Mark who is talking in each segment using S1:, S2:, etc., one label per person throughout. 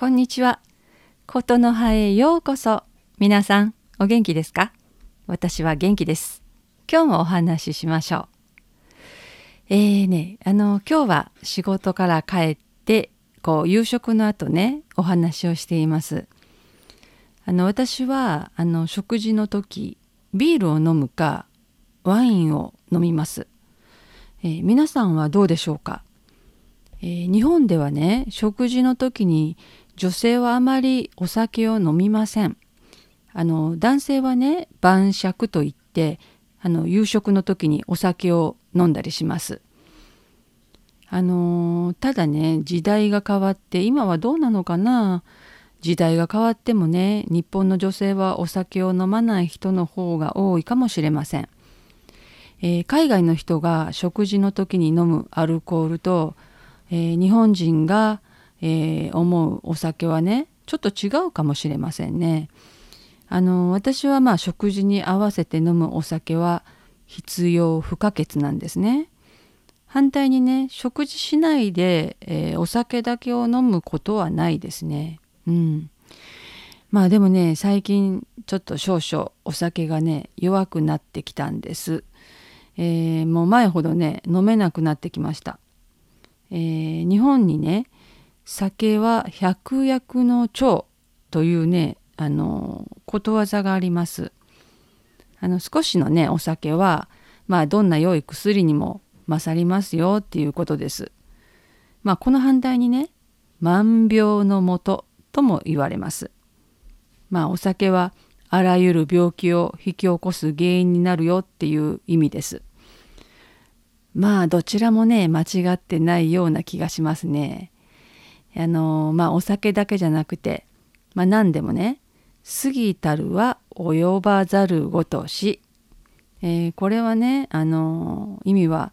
S1: こんにちは。ことの葉へようこそ。皆さん、お元気ですか？私は元気です。今日もお話ししましょう。えーね、あの、今日は仕事から帰って、こう、夕食の後ね、お話をしています。あの、私は、あの、食事の時、ビールを飲むか、ワインを飲みます。えー、皆さんはどうでしょうか？えー、日本ではね食事の時に女性はあまりお酒を飲みません。あの男性はね晩酌といってあの夕食の時にお酒を飲んだりします。あのただね時代が変わって今はどうなのかな。時代が変わってもね日本の女性はお酒を飲まない人の方が多いかもしれません、えー、海外の人が食事の時に飲むアルコールとえー、日本人が、えー、思うお酒はねちょっと違うかもしれませんね。あの私はまあ食事に合わせて飲むお酒は必要不可欠なんですね。反対にね食事しないで、えー、お酒だけを飲むことはないですね。うん。まあでもね最近ちょっと少々お酒がね弱くなってきたんです。えー、もう前ほどね飲めなくなってきました。えー、日本にね酒は百薬の長というねあのことわざがあります。あの少しのねお酒はまあどんな良い薬にも勝りますよっていうことです。まあこの反対にね万病のもととも言われます。まあお酒はあらゆる病気を引き起こす原因になるよっていう意味です。まあどちらもね間違ってないような気がしますね。あのまあお酒だけじゃなくてまあ何でもね過ぎたるは及ばざるごとし、えー、これはねあの意味は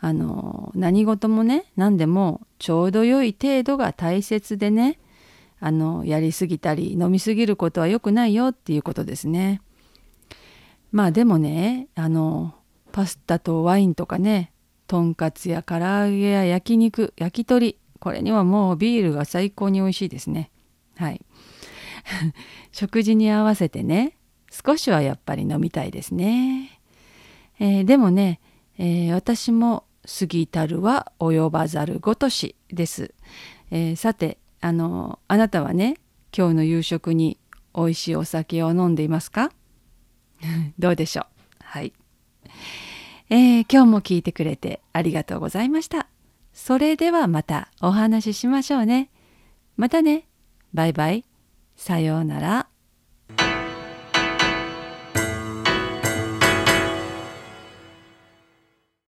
S1: あの何事もね何でもちょうど良い程度が大切でねあのやりすぎたり飲みすぎることは良くないよっていうことですね。まあでもねあのパスタとワインとかねとんかつや唐揚げや焼肉焼き鳥これにはもうビールが最高に美味しいですね。はい。食事に合わせてね少しはやっぱり飲みたいですね、えー、でもね、えー、私も過ぎたるは及ばざるごとしです、えー、さてあのあなたはね今日の夕食に美味しいお酒を飲んでいますか？どうでしょう？はい。えー、今日も聞いてくれてありがとうございました。それではまたお話ししましょうね。またね。バイバイ。さようなら。